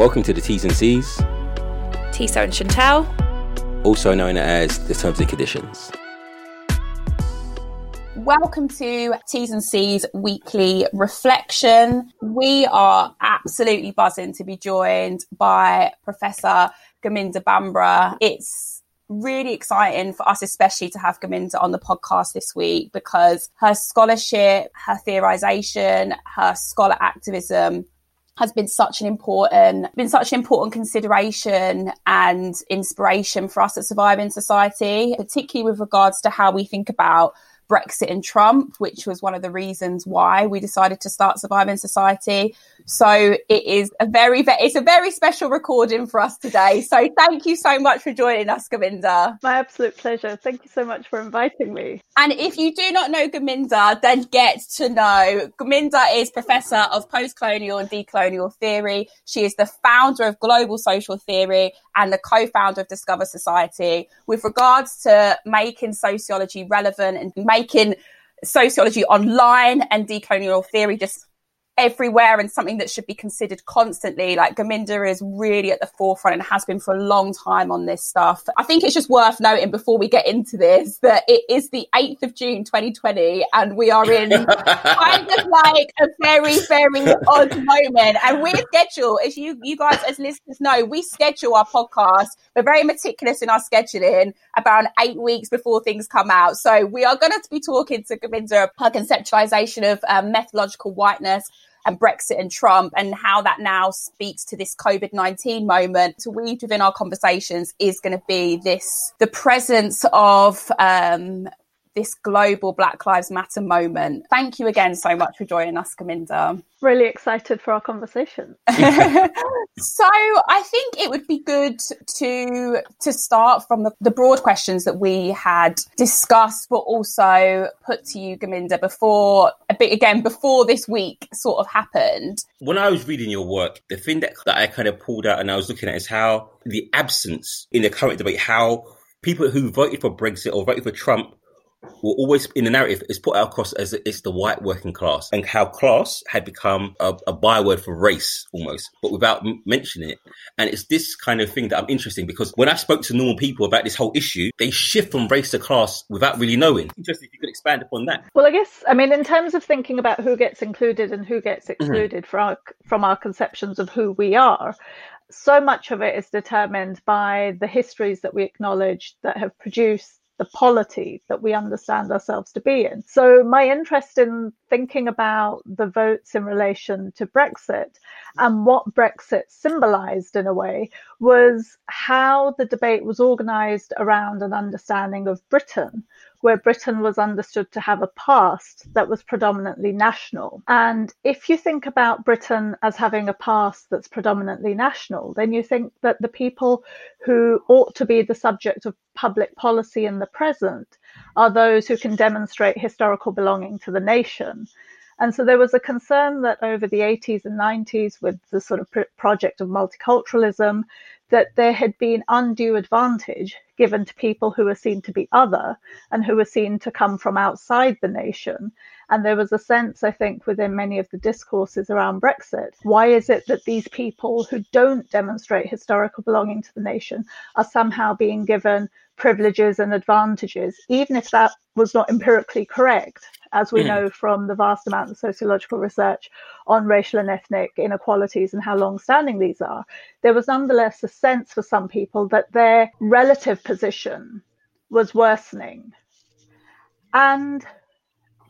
Welcome to the T's and C's, Tissot and Chantelle. also known as the terms and conditions. Welcome to T's and C's weekly reflection. We are absolutely buzzing to be joined by Professor Gurminder Bhambra. It's really exciting for us, especially to have Gurminder on the podcast this week because her scholarship, her theorization, her scholar activism has been such an important been such an important consideration and inspiration for us at surviving society particularly with regards to how we think about Brexit and Trump, which was one of the reasons why we decided to start Surviving Society. So it is a very, it's a very special recording for us today. So thank you so much for joining us, Gurminder. My absolute pleasure. Thank you so much for inviting me. And if you do not know Gurminder, then get to know. Gurminder is Professor of Post-Colonial and Decolonial Theory. She is the founder of Global Social Theory and the co-founder of Discover Society. With regards to making sociology relevant and making sociology online and decolonial theory just everywhere and something that should be considered constantly. Like Gurminder is really at the forefront and has been for a long time on this stuff. I think it's just worth noting before we get into this that it is the 8th of June 2020 and we are in kind of like a very, very odd moment. And we schedule, as you, you guys as listeners know, we schedule our podcast. We're very meticulous in our scheduling about eight weeks before things come out. So we are going to be talking to Gurminder her conceptualization of um, methodological whiteness and Brexit and Trump and how that now speaks to this COVID 19 moment. To weave within our conversations is going to be this the presence of um, this global Black Lives Matter moment. Thank you again so much for joining us, Gurminder. Really excited for our conversation. so I think it would be good to to start from the, the broad questions that we had discussed, but also put to you, Gurminder, before a bit again before this week sort of happened. When I was reading your work, the thing that, that I kind of pulled out and I was looking at is how the absence in the current debate, how people who voted for Brexit or voted for Trump will always in the narrative is put across as it's the white working class and how class had become a, a byword for race almost but without m- mentioning it. And it's this kind of thing that i'm interested in because when i spoke to normal people about this whole issue they shift from race to class without really knowing. Interesting if you could expand upon that. Well i guess i mean in terms of thinking about who gets included and who gets excluded mm-hmm. from our from our conceptions of who we are so much of it is determined by the histories that we acknowledge that have produced the polity that we understand ourselves to be in. So, my interest in thinking about the votes in relation to Brexit and what Brexit symbolized in a way was how the debate was organized around an understanding of Britain, where Britain was understood to have a past that was predominantly national. And if you think about Britain as having a past that's predominantly national, then you think that the people who ought to be the subject of public policy in the present are those who can demonstrate historical belonging to the nation. And so there was a concern that over the 80s and 90s, with the sort of project of multiculturalism, that there had been undue advantage given to people who were seen to be other and who were seen to come from outside the nation. And there was a sense, I think, within many of the discourses around Brexit why is it that these people who don't demonstrate historical belonging to the nation are somehow being given privileges and advantages, even if that was not empirically correct? as we mm. know from the vast amount of sociological research on racial and ethnic inequalities and how long standing these are, there was nonetheless a sense for some people that their relative position was worsening. And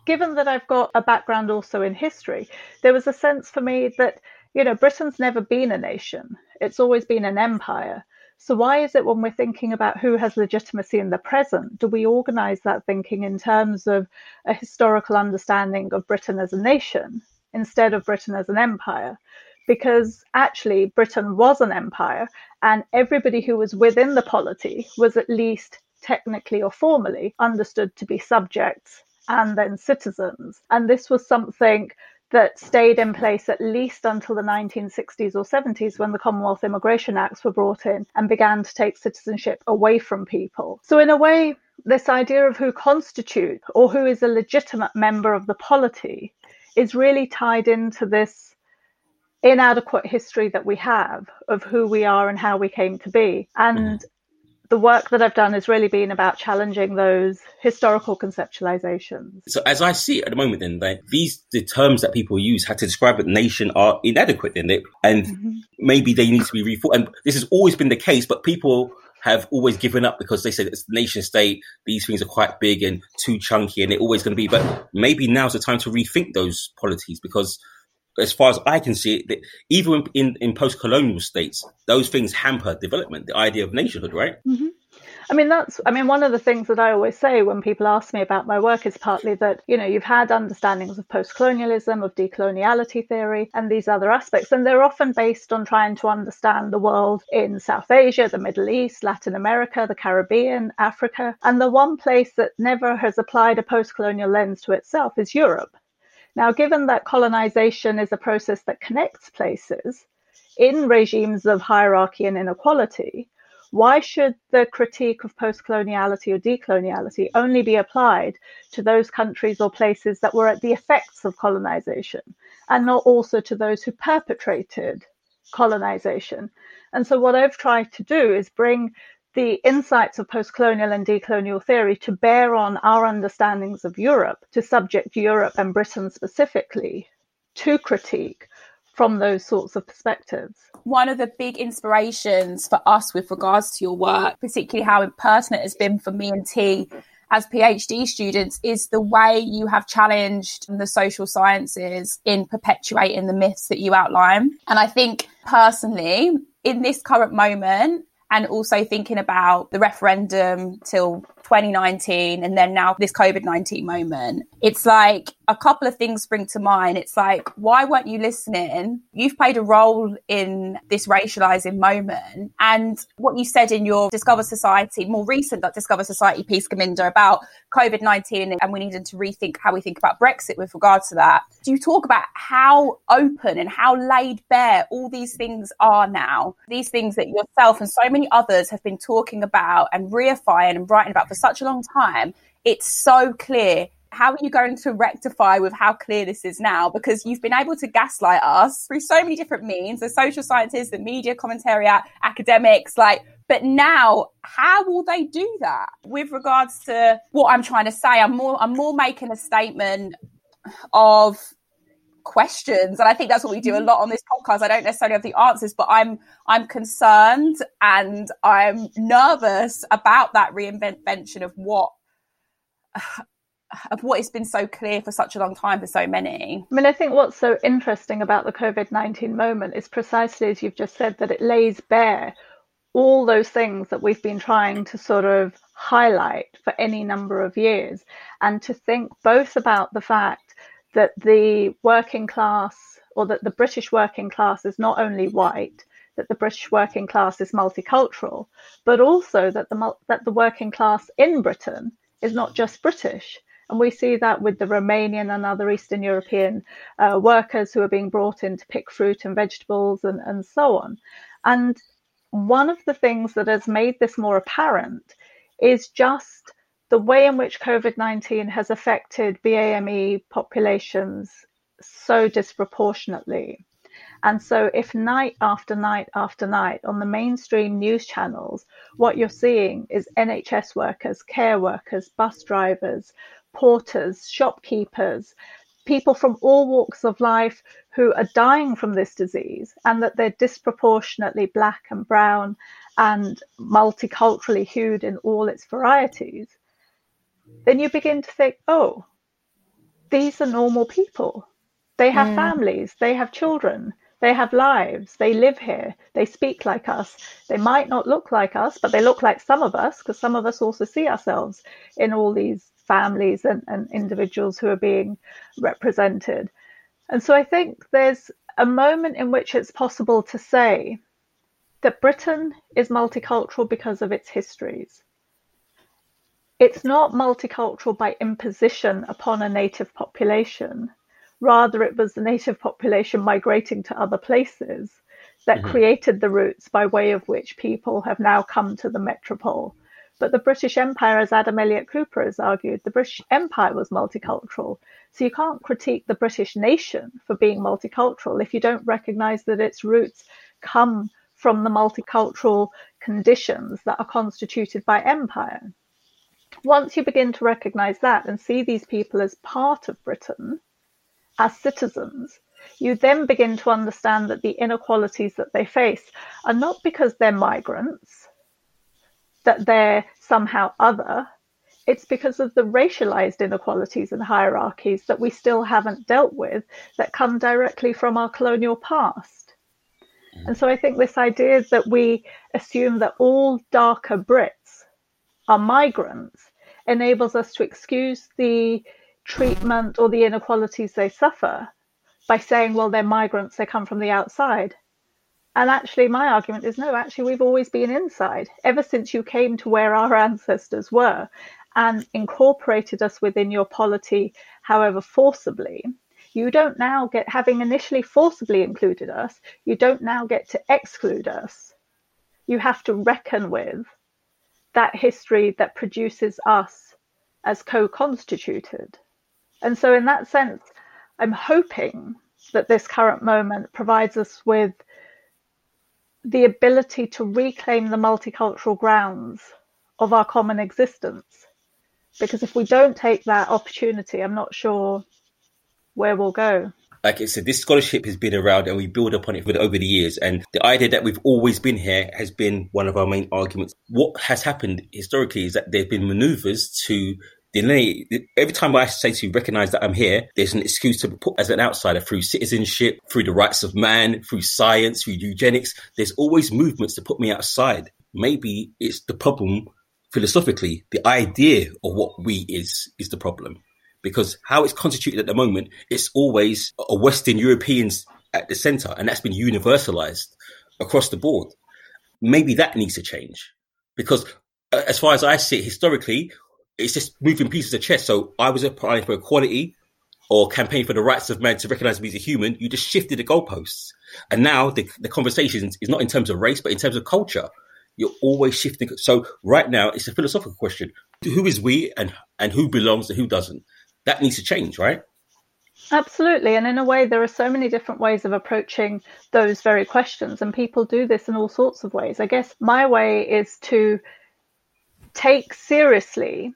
given that I've got a background also in history, there was a sense for me that, you know, Britain's never been a nation, it's always been an empire. So, why is it when we're thinking about who has legitimacy in the present, do we organize that thinking in terms of a historical understanding of Britain as a nation instead of Britain as an empire? Because actually, Britain was an empire, and everybody who was within the polity was at least technically or formally understood to be subjects and then citizens. And this was something that stayed in place at least until the 1960s or 70s when the Commonwealth Immigration Acts were brought in and began to take citizenship away from people. So, in a way, this idea of who constitute or who is a legitimate member of the polity is really tied into this inadequate history that we have of who we are and how we came to be. And the work that I've done has really been about challenging those historical conceptualizations. So, as I see it at the moment, then like, these the terms that people use had to describe a nation are inadequate, in it, and mm-hmm. maybe they need to be reformed. And this has always been the case, but people have always given up because they said it's the nation state. These things are quite big and too chunky, and they're always going to be. But maybe now's the time to rethink those polities because as far as I can see it, even in, in post-colonial states, those things hamper development, the idea of nationhood, right? Mm-hmm. I mean, that's, I mean, one of the things that I always say when people ask me about my work is partly that, you know, you've had understandings of post colonialism, of decoloniality theory, and these other aspects, and they're often based on trying to understand the world in South Asia, the Middle East, Latin America, the Caribbean, Africa. And the one place that never has applied a post colonial lens to itself is Europe. Now, given that colonization is a process that connects places in regimes of hierarchy and inequality, why should the critique of post coloniality or decoloniality only be applied to those countries or places that were at the effects of colonization and not also to those who perpetrated colonization? And so, what I've tried to do is bring the insights of post-colonial and decolonial theory to bear on our understandings of Europe, to subject Europe and Britain specifically to critique from those sorts of perspectives. One of the big inspirations for us with regards to your work, particularly how personal it has been for me and T as PhD students, is the way you have challenged the social sciences in perpetuating the myths that you outline. And I think personally, in this current moment, and also thinking about the referendum till 2019 and then now this COVID 19 moment, it's like a couple of things spring to mind. It's like, why weren't you listening? You've played a role in this racializing moment. And what you said in your Discover Society, more recent that Discover Society piece, Gurminder, about COVID 19 and we needed to rethink how we think about Brexit with regards to that. Do you talk about how open and how laid bare all these things are now? These things that yourself and so many others have been talking about and reifying and writing about for such a long time. It's so clear how are you going to rectify with how clear this is now? Because you've been able to gaslight us through so many different means, the social scientists, the media commentary, academics, like, but now how will they do that? With regards to what I'm trying to say, I'm more, I'm more making a statement of questions and i think that's what we do a mm-hmm. lot on this podcast. I don't necessarily have the answers but i'm i'm concerned and i'm nervous about that reinvention of what of what has been so clear for such a long time for so many. I mean, I think what's so interesting about the COVID 19 moment is precisely as you've just said, that it lays bare all those things that we've been trying to sort of highlight for any number of years, and to think both about the fact that the working class or that the British working class is not only white, that the British working class is multicultural, but also that the that the working class in Britain is not just British, and we see that with the Romanian and other Eastern European uh, workers who are being brought in to pick fruit and vegetables and, and so on. And one of the things that has made this more apparent is just the way in which COVID 19 has affected BAME populations so disproportionately. And so, if night after night after night on the mainstream news channels, what you're seeing is NHS workers, care workers, bus drivers, porters, shopkeepers, people from all walks of life who are dying from this disease, and that they're disproportionately black and brown and multiculturally hued in all its varieties, then you begin to think, oh, these are normal people. They have mm. families, they have children, they have lives, they live here, they speak like us. They might not look like us, but they look like some of us because some of us also see ourselves in all these families and, and individuals who are being represented. And so I think there's a moment in which it's possible to say that Britain is multicultural because of its histories. It's not multicultural by imposition upon a native population. Rather, it was the native population migrating to other places that mm-hmm. created the routes by way of which people have now come to the metropole But the British Empire, as Adam Elliott Cooper has argued, the British Empire was multicultural. So you can't critique the British nation for being multicultural if you don't recognize that its roots come from the multicultural conditions that are constituted by empire. Once you begin to recognize that and see these people as part of Britain, as citizens, you then begin to understand that the inequalities that they face are not because they're migrants, that they're somehow other. It's because of the racialized inequalities and hierarchies that we still haven't dealt with that come directly from our colonial past. And so I think this idea that we assume that all darker Brits are migrants enables us to excuse the treatment or the inequalities they suffer by saying, well, they're migrants, they come from the outside. And actually, my argument is no, actually, we've always been inside ever since you came to where our ancestors were and incorporated us within your polity, however forcibly. You don't now get, having initially forcibly included us, you don't now get to exclude us. You have to reckon with that history that produces us as co constituted. And so, in that sense, I'm hoping that this current moment provides us with the ability to reclaim the multicultural grounds of our common existence. Because if we don't take that opportunity, I'm not sure where we'll go. Like I said, this scholarship has been around and we build upon it over the years. And the idea that we've always been here has been one of our main arguments. What has happened historically is that there have been maneuvers to delay. Every time I say to recognize that I'm here, there's an excuse to put as an outsider through citizenship, through the rights of man, through science, through eugenics. There's always movements to put me outside. Maybe it's the problem philosophically. The idea of what we is, is the problem. Because how it's constituted at the moment, it's always a Western Europeans at the center, and that's been universalized across the board. Maybe that needs to change. Because uh, as far as I see it historically, it's just moving pieces of chess. So I was applying for equality or campaign for the rights of man to recognize me as a human. You just shifted the goalposts. And now the, the conversation is not in terms of race, but in terms of culture. You're always shifting. So right now it's a philosophical question. Who is we and, and who belongs and who doesn't? That needs to change, right? Absolutely. And in a way, there are so many different ways of approaching those very questions. And people do this in all sorts of ways. I guess my way is to take seriously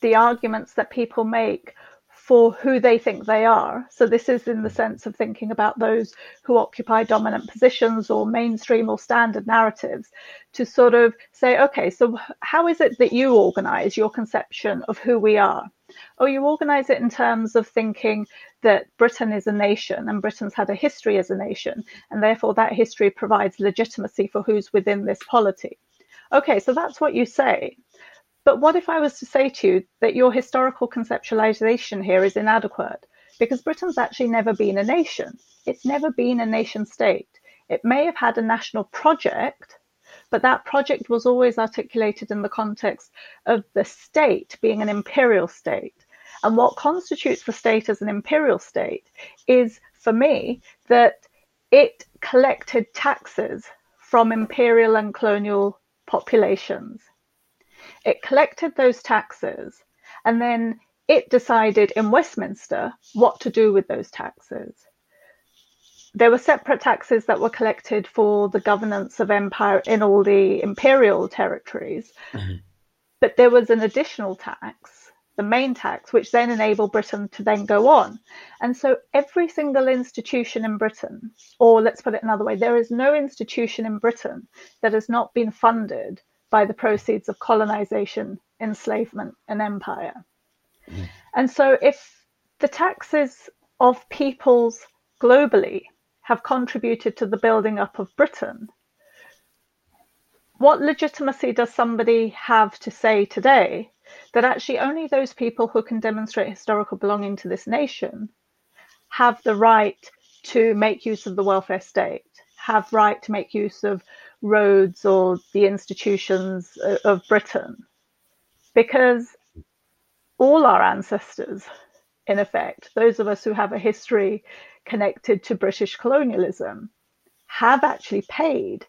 the arguments that people make for who they think they are. So, this is in the mm. sense of thinking about those who occupy dominant positions or mainstream or standard narratives to sort of say, okay, so how is it that you organize your conception of who we are? Oh, you organize it in terms of thinking that Britain is a nation and Britain's had a history as a nation, and therefore that history provides legitimacy for who's within this polity. Okay, so that's what you say. But what if I was to say to you that your historical conceptualization here is inadequate? Because Britain's actually never been a nation. It's never been a nation state. It may have had a national project, but that project was always articulated in the context of the state being an imperial state. And what constitutes the state as an imperial state is, for me, that it collected taxes from imperial and colonial populations. It collected those taxes and then it decided in Westminster what to do with those taxes. There were separate taxes that were collected for the governance of empire in all the imperial territories, mm-hmm. but there was an additional tax, the main tax, which then enabled Britain to then go on. And so every single institution in Britain, or let's put it another way, there is no institution in Britain that has not been funded by the proceeds of colonization, enslavement, and empire. Mm. And so, if the taxes of peoples globally have contributed to the building up of Britain, what legitimacy does somebody have to say today that actually only those people who can demonstrate historical belonging to this nation have the right to make use of the welfare state, have right to make use of roads or the institutions uh, of Britain? Because all our ancestors, in effect, those of us who have a history connected to British colonialism, have actually paid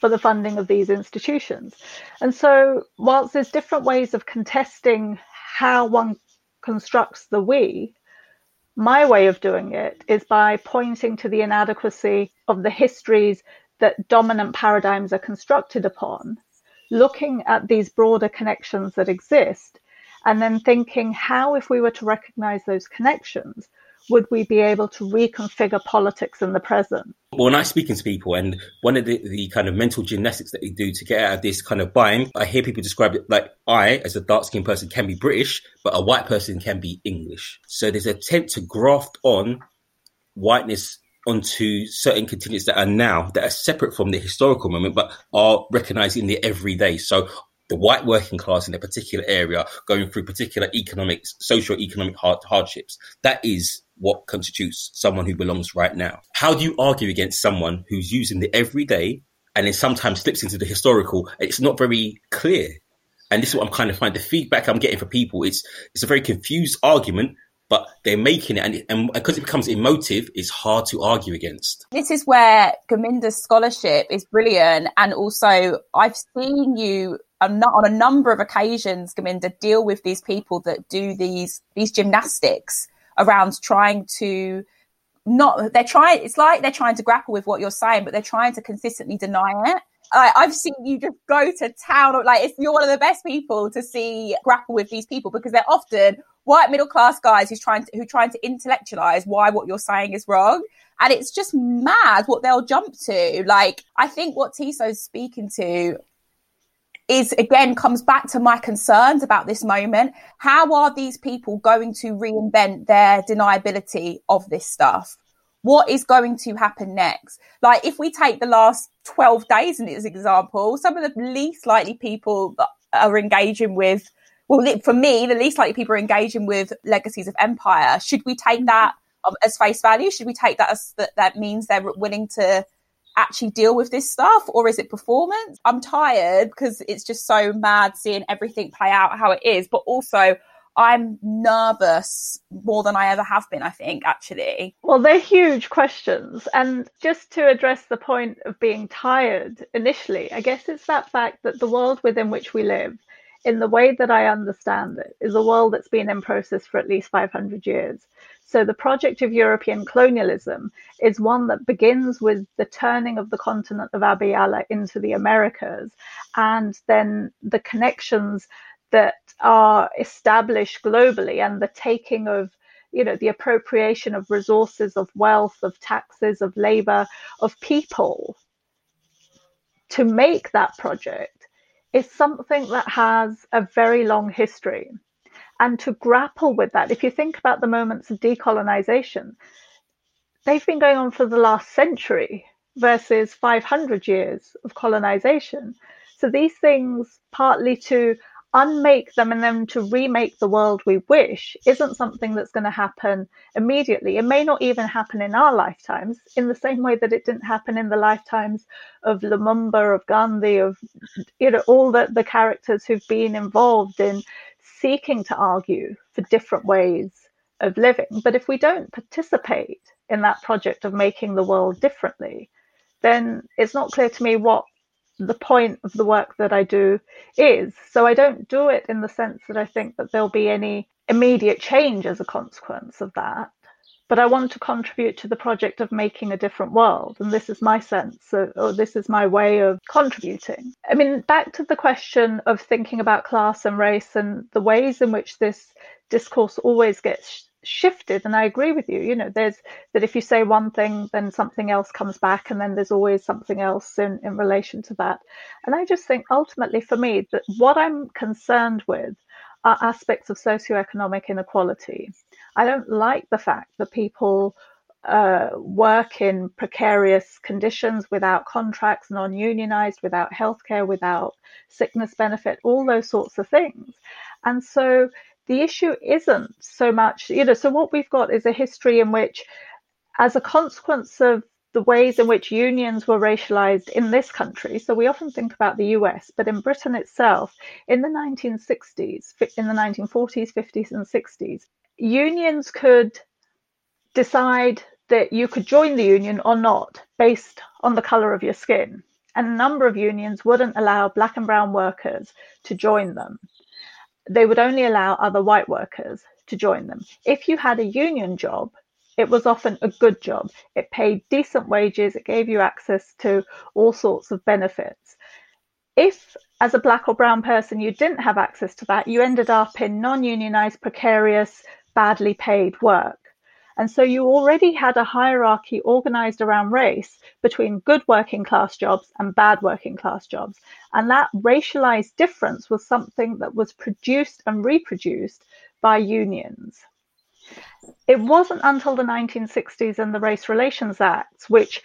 for the funding of these institutions. And so, whilst there's different ways of contesting how one constructs the we, my way of doing it is by pointing to the inadequacy of the histories that dominant paradigms are constructed upon, looking at these broader connections that exist, and then thinking how, if we were to recognize those connections, would we be able to reconfigure politics in the present? Well, when I'm speaking to people, and one of the, the kind of mental gymnastics that we do to get out of this kind of bind, I hear people describe it like I, as a dark skinned person, can be British, but a white person can be English. So there's an attempt to graft on whiteness onto certain contingents that are now that are separate from the historical moment but are recognized in the everyday so the white working class in a particular area going through particular economic social economic hard, hardships that is what constitutes someone who belongs right now. How do you argue against someone who's using the everyday and then sometimes slips into the historical? It's not very clear. And this is what I'm kind of finding. The feedback I'm getting from people, it's it's a very confused argument, but they're making it, and, and because it becomes emotive, it's hard to argue against. This is where Gurminder's scholarship is brilliant, and also I've seen you on a number of occasions, Gurminder, deal with these people that do these these gymnastics around trying to not they're trying it's like they're trying to grapple with what you're saying but they're trying to consistently deny it. I, I've seen you just go to town like you're one of the best people to see grapple with these people because they're often white middle class guys who's trying to who trying to intellectualize why what you're saying is wrong. And it's just mad what they'll jump to. Like i think what Tissot's speaking to is again comes back to my concerns about this moment. How are these people going to reinvent their deniability of this stuff? What is going to happen next? Like, if we take the last 12 days as an example, some of the least likely people are engaging with, well, for me, the least likely people are engaging with legacies of empire. Should we take that um, as face value? Should we take that as that, that means they're willing to actually deal with this stuff or is it performance? I'm tired because it's just so mad seeing everything play out how it is, but also I'm nervous more than I ever have been, I think, actually. Well, they're huge questions. And just to address the point of being tired initially, I guess it's that fact that the world within which we live, in the way that I understand it, is a world that's been in process for at least 500 years. So the project of European colonialism is one that begins with the turning of the continent of Abya into the Americas and then the connections that are established globally and the taking of you know the appropriation of resources of wealth of taxes of labor of people to make that project is something that has a very long history and to grapple with that. If you think about the moments of decolonization, they've been going on for the last century versus 500 years of colonization. So these things, partly to unmake them and then to remake the world we wish, isn't something that's going to happen immediately. It may not even happen in our lifetimes, in the same way that it didn't happen in the lifetimes of Lumumba, of Gandhi, of you know all the, the characters who've been involved in seeking to argue for different ways of living. But if we don't participate in that project of making the world differently, then it's not clear to me what the point of the work that I do is. So I don't do it in the sense that I think that there'll be any immediate change as a consequence of that but I want to contribute to the project of making a different world. And this is my sense, of, or this is my way of contributing. I mean, back to the question of thinking about class and race and the ways in which this discourse always gets shifted and i agree with you you know there's that if you say one thing then something else comes back and then there's always something else in in relation to that and i just think ultimately for me that what i'm concerned with are aspects of socioeconomic inequality I don't like the fact that people uh, work in precarious conditions without contracts, non unionized, without healthcare, without sickness benefit, all those sorts of things. And so the issue isn't so much, you know, so what we've got is a history in which, as a consequence of the ways in which unions were racialized in this country. So we often think about the US, but in Britain itself, in the 1960s, in the 1940s, 50s, and 60s, unions could decide that you could join the union or not based on the color of your skin. and a number of unions wouldn't allow black and brown workers to join them. They would only allow other white workers to join them. If you had a union job, it was often a good job. It paid decent wages, it gave you access to all sorts of benefits. If, as a black or brown person, you didn't have access to that, you ended up in non unionized, precarious, badly paid work. And so you already had a hierarchy organized around race between good working class jobs and bad working class jobs. And that racialized difference was something that was produced and reproduced by unions. It wasn't until the 1960s and the Race Relations Acts, which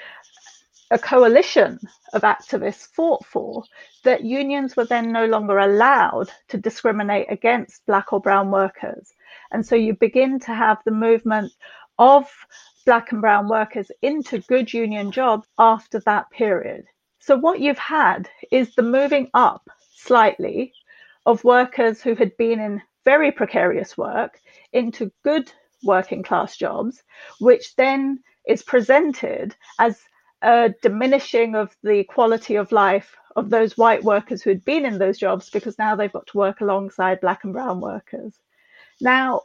a coalition of activists fought for, that unions were then no longer allowed to discriminate against black or brown workers. And so you begin to have the movement of black and brown workers into good union jobs after that period. So what you've had is the moving up slightly of workers who had been in very precarious work into good working class jobs, which then is presented as a diminishing of the quality of life of those white workers who had been in those jobs because now they've got to work alongside black and brown workers. Now,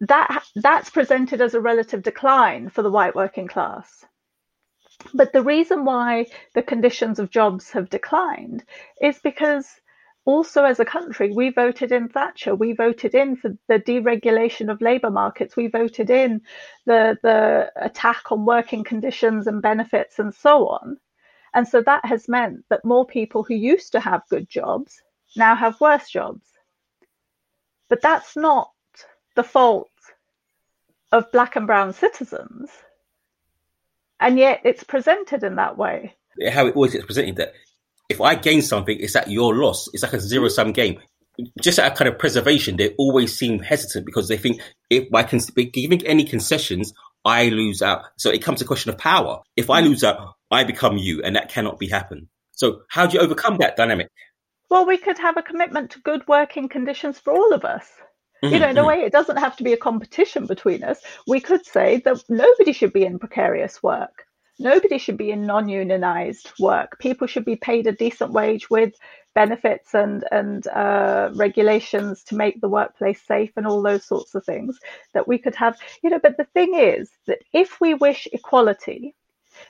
that that's presented as a relative decline for the white working class. But the reason why the conditions of jobs have declined is because also as a country, we voted in Thatcher. We voted in for the deregulation of labour markets. We voted in the, the attack on working conditions and benefits and so on. And so that has meant that more people who used to have good jobs now have worse jobs. But that's not the fault of black and brown citizens. And yet it's presented in that way. How it always gets presented that if I gain something, it's at your loss. It's like a zero sum game. Just out of kind of preservation, they always seem hesitant because they think if by cons- giving any concessions, I lose out. So it comes to a question of power. If I lose out, I become you, and that cannot be happen. So how do you overcome that dynamic? Well, we could have a commitment to good working conditions for all of us. Mm-hmm, you know, in a mm-hmm. way, it doesn't have to be a competition between us. We could say that nobody should be in precarious work. Nobody should be in non unionized work. People should be paid a decent wage with benefits and, and uh, regulations to make the workplace safe and all those sorts of things that we could have. You know, but the thing is that if we wish equality,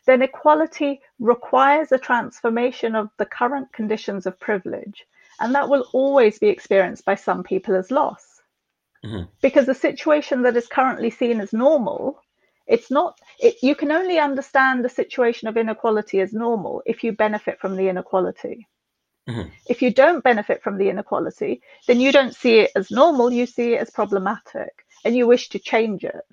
then equality requires a transformation of the current conditions of privilege. And that will always be experienced by some people as loss. Mm-hmm. Because the situation that is currently seen as normal, it's not, it, you can only understand the situation of inequality as normal if you benefit from the inequality. Mm-hmm. If you don't benefit from the inequality, then you don't see it as normal, you see it as problematic and you wish to change it.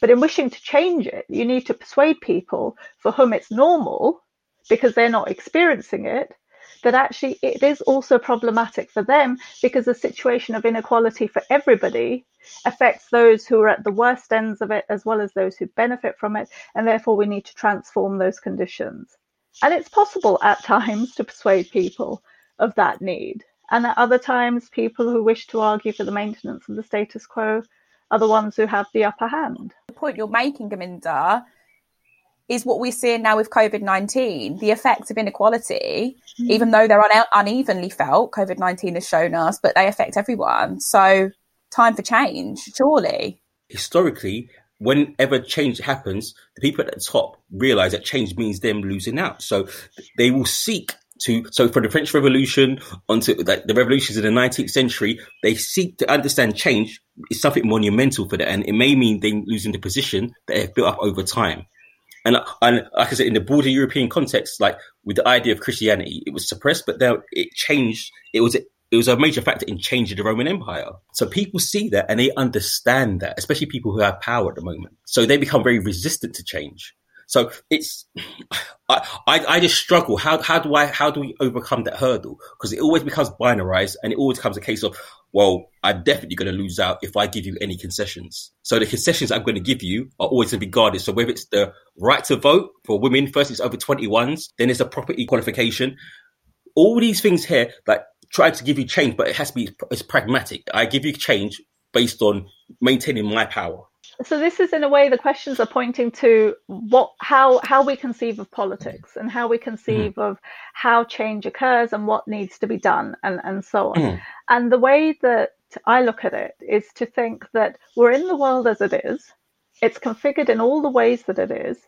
But in wishing to change it, you need to persuade people for whom it's normal because they're not experiencing it that actually it is also problematic for them because the situation of inequality for everybody affects those who are at the worst ends of it as well as those who benefit from it. And therefore, we need to transform those conditions. And it's possible at times to persuade people of that need. And at other times, people who wish to argue for the maintenance of the status quo are the ones who have the upper hand. The point you're making, Gurminder, is what we're seeing now with COVID 19. The effects of inequality, mm. even though they're un- unevenly felt, COVID 19 has shown us, but they affect everyone. So, time for change, surely. Historically, whenever change happens, the people at the top realize that change means them losing out. So, they will seek to so from the French Revolution onto like the revolutions in the 19th century, they seek to understand change is something monumental for them, and it may mean them losing the position that they've built up over time. And, and like I said, in the broader European context, like with the idea of Christianity, it was suppressed, but then it changed. It was it was a major factor in changing the Roman Empire. So people see that and they understand that, especially people who have power at the moment. So they become very resistant to change. So it's, I, I, I, just struggle. How, how do I, how do we overcome that hurdle? Because it always becomes binarized and it always becomes a case of, well, I'm definitely going to lose out if I give you any concessions. So the concessions I'm going to give you are always going to be guarded. So whether it's the right to vote for women, first it's over 21s, then it's a property qualification. All these things here, like try to give you change, but it has to be, it's pragmatic. I give you change based on maintaining my power. So this is in a way the questions are pointing to what how how we conceive of politics and how we conceive mm. of how change occurs and what needs to be done and, and so on. Mm. And the way that I look at it is to think that we're in the world as it is. It's configured in all the ways that it is.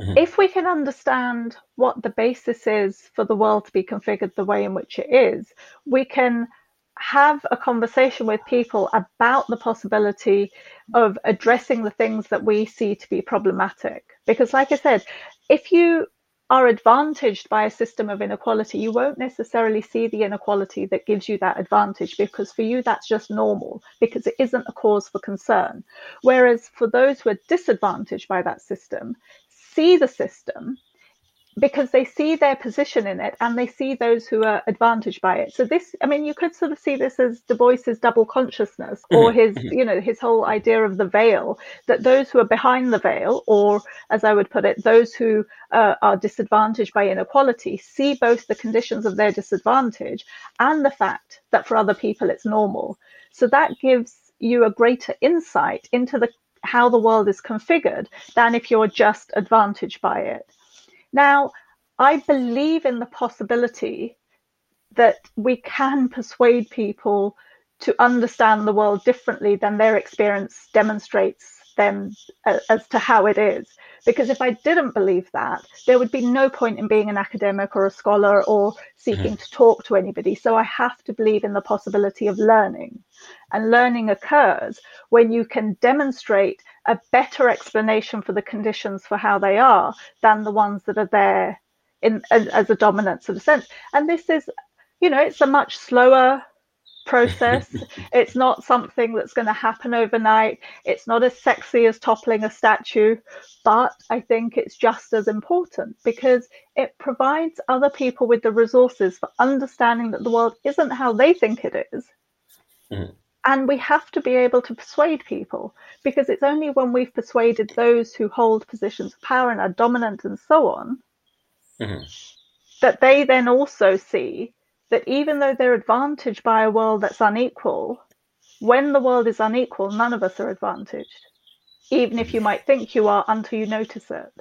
Mm-hmm. If we can understand what the basis is for the world to be configured the way in which it is, we can have a conversation with people about the possibility of addressing the things that we see to be problematic. Because, like I said, if you are advantaged by a system of inequality, you won't necessarily see the inequality that gives you that advantage because for you that's just normal because it isn't a cause for concern. Whereas for those who are disadvantaged by that system, see the system because they see their position in it and they see those who are advantaged by it. So this, I mean, you could sort of see this as Du Bois's double consciousness or mm-hmm. his, mm-hmm. you know, his whole idea of the veil, that those who are behind the veil, or as I would put it, those who uh, are disadvantaged by inequality, see both the conditions of their disadvantage and the fact that for other people it's normal. So that gives you a greater insight into the how the world is configured than if you're just advantaged by it. Now, I believe in the possibility that we can persuade people to understand the world differently than their experience demonstrates them as to how it is. Because if I didn't believe that, there would be no point in being an academic or a scholar or seeking mm-hmm. to talk to anybody. So I have to believe in the possibility of learning. And learning occurs when you can demonstrate a better explanation for the conditions for how they are than the ones that are there in as, as a dominant sort of sense. And this is, you know, it's a much slower process. it's not something that's going to happen overnight. It's not as sexy as toppling a statue, but I think it's just as important because it provides other people with the resources for understanding that the world isn't how they think it is. Mm-hmm. And we have to be able to persuade people because it's only when we've persuaded those who hold positions of power and are dominant and so on mm-hmm. that they then also see that even though they're advantaged by a world that's unequal, when the world is unequal, none of us are advantaged, even if you might think you are until you notice it.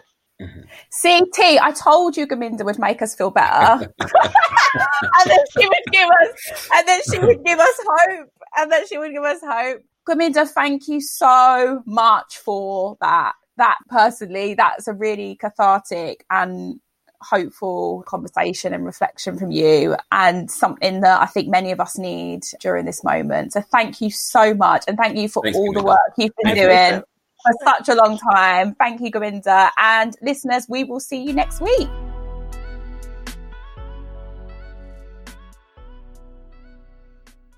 Mm-hmm. See, T, I told you Gurminder would make us feel better. and then she would give us, and then she would give us hope, and then she would give us hope. Gurminder, thank you so much for that. That personally, that's a really cathartic and hopeful conversation and reflection from you and something that I think many of us need during this moment. So thank you so much and thank you for Thanks, all the work you've been doing for such a long time. Thank you, Gurminder. And listeners, we will see you next week.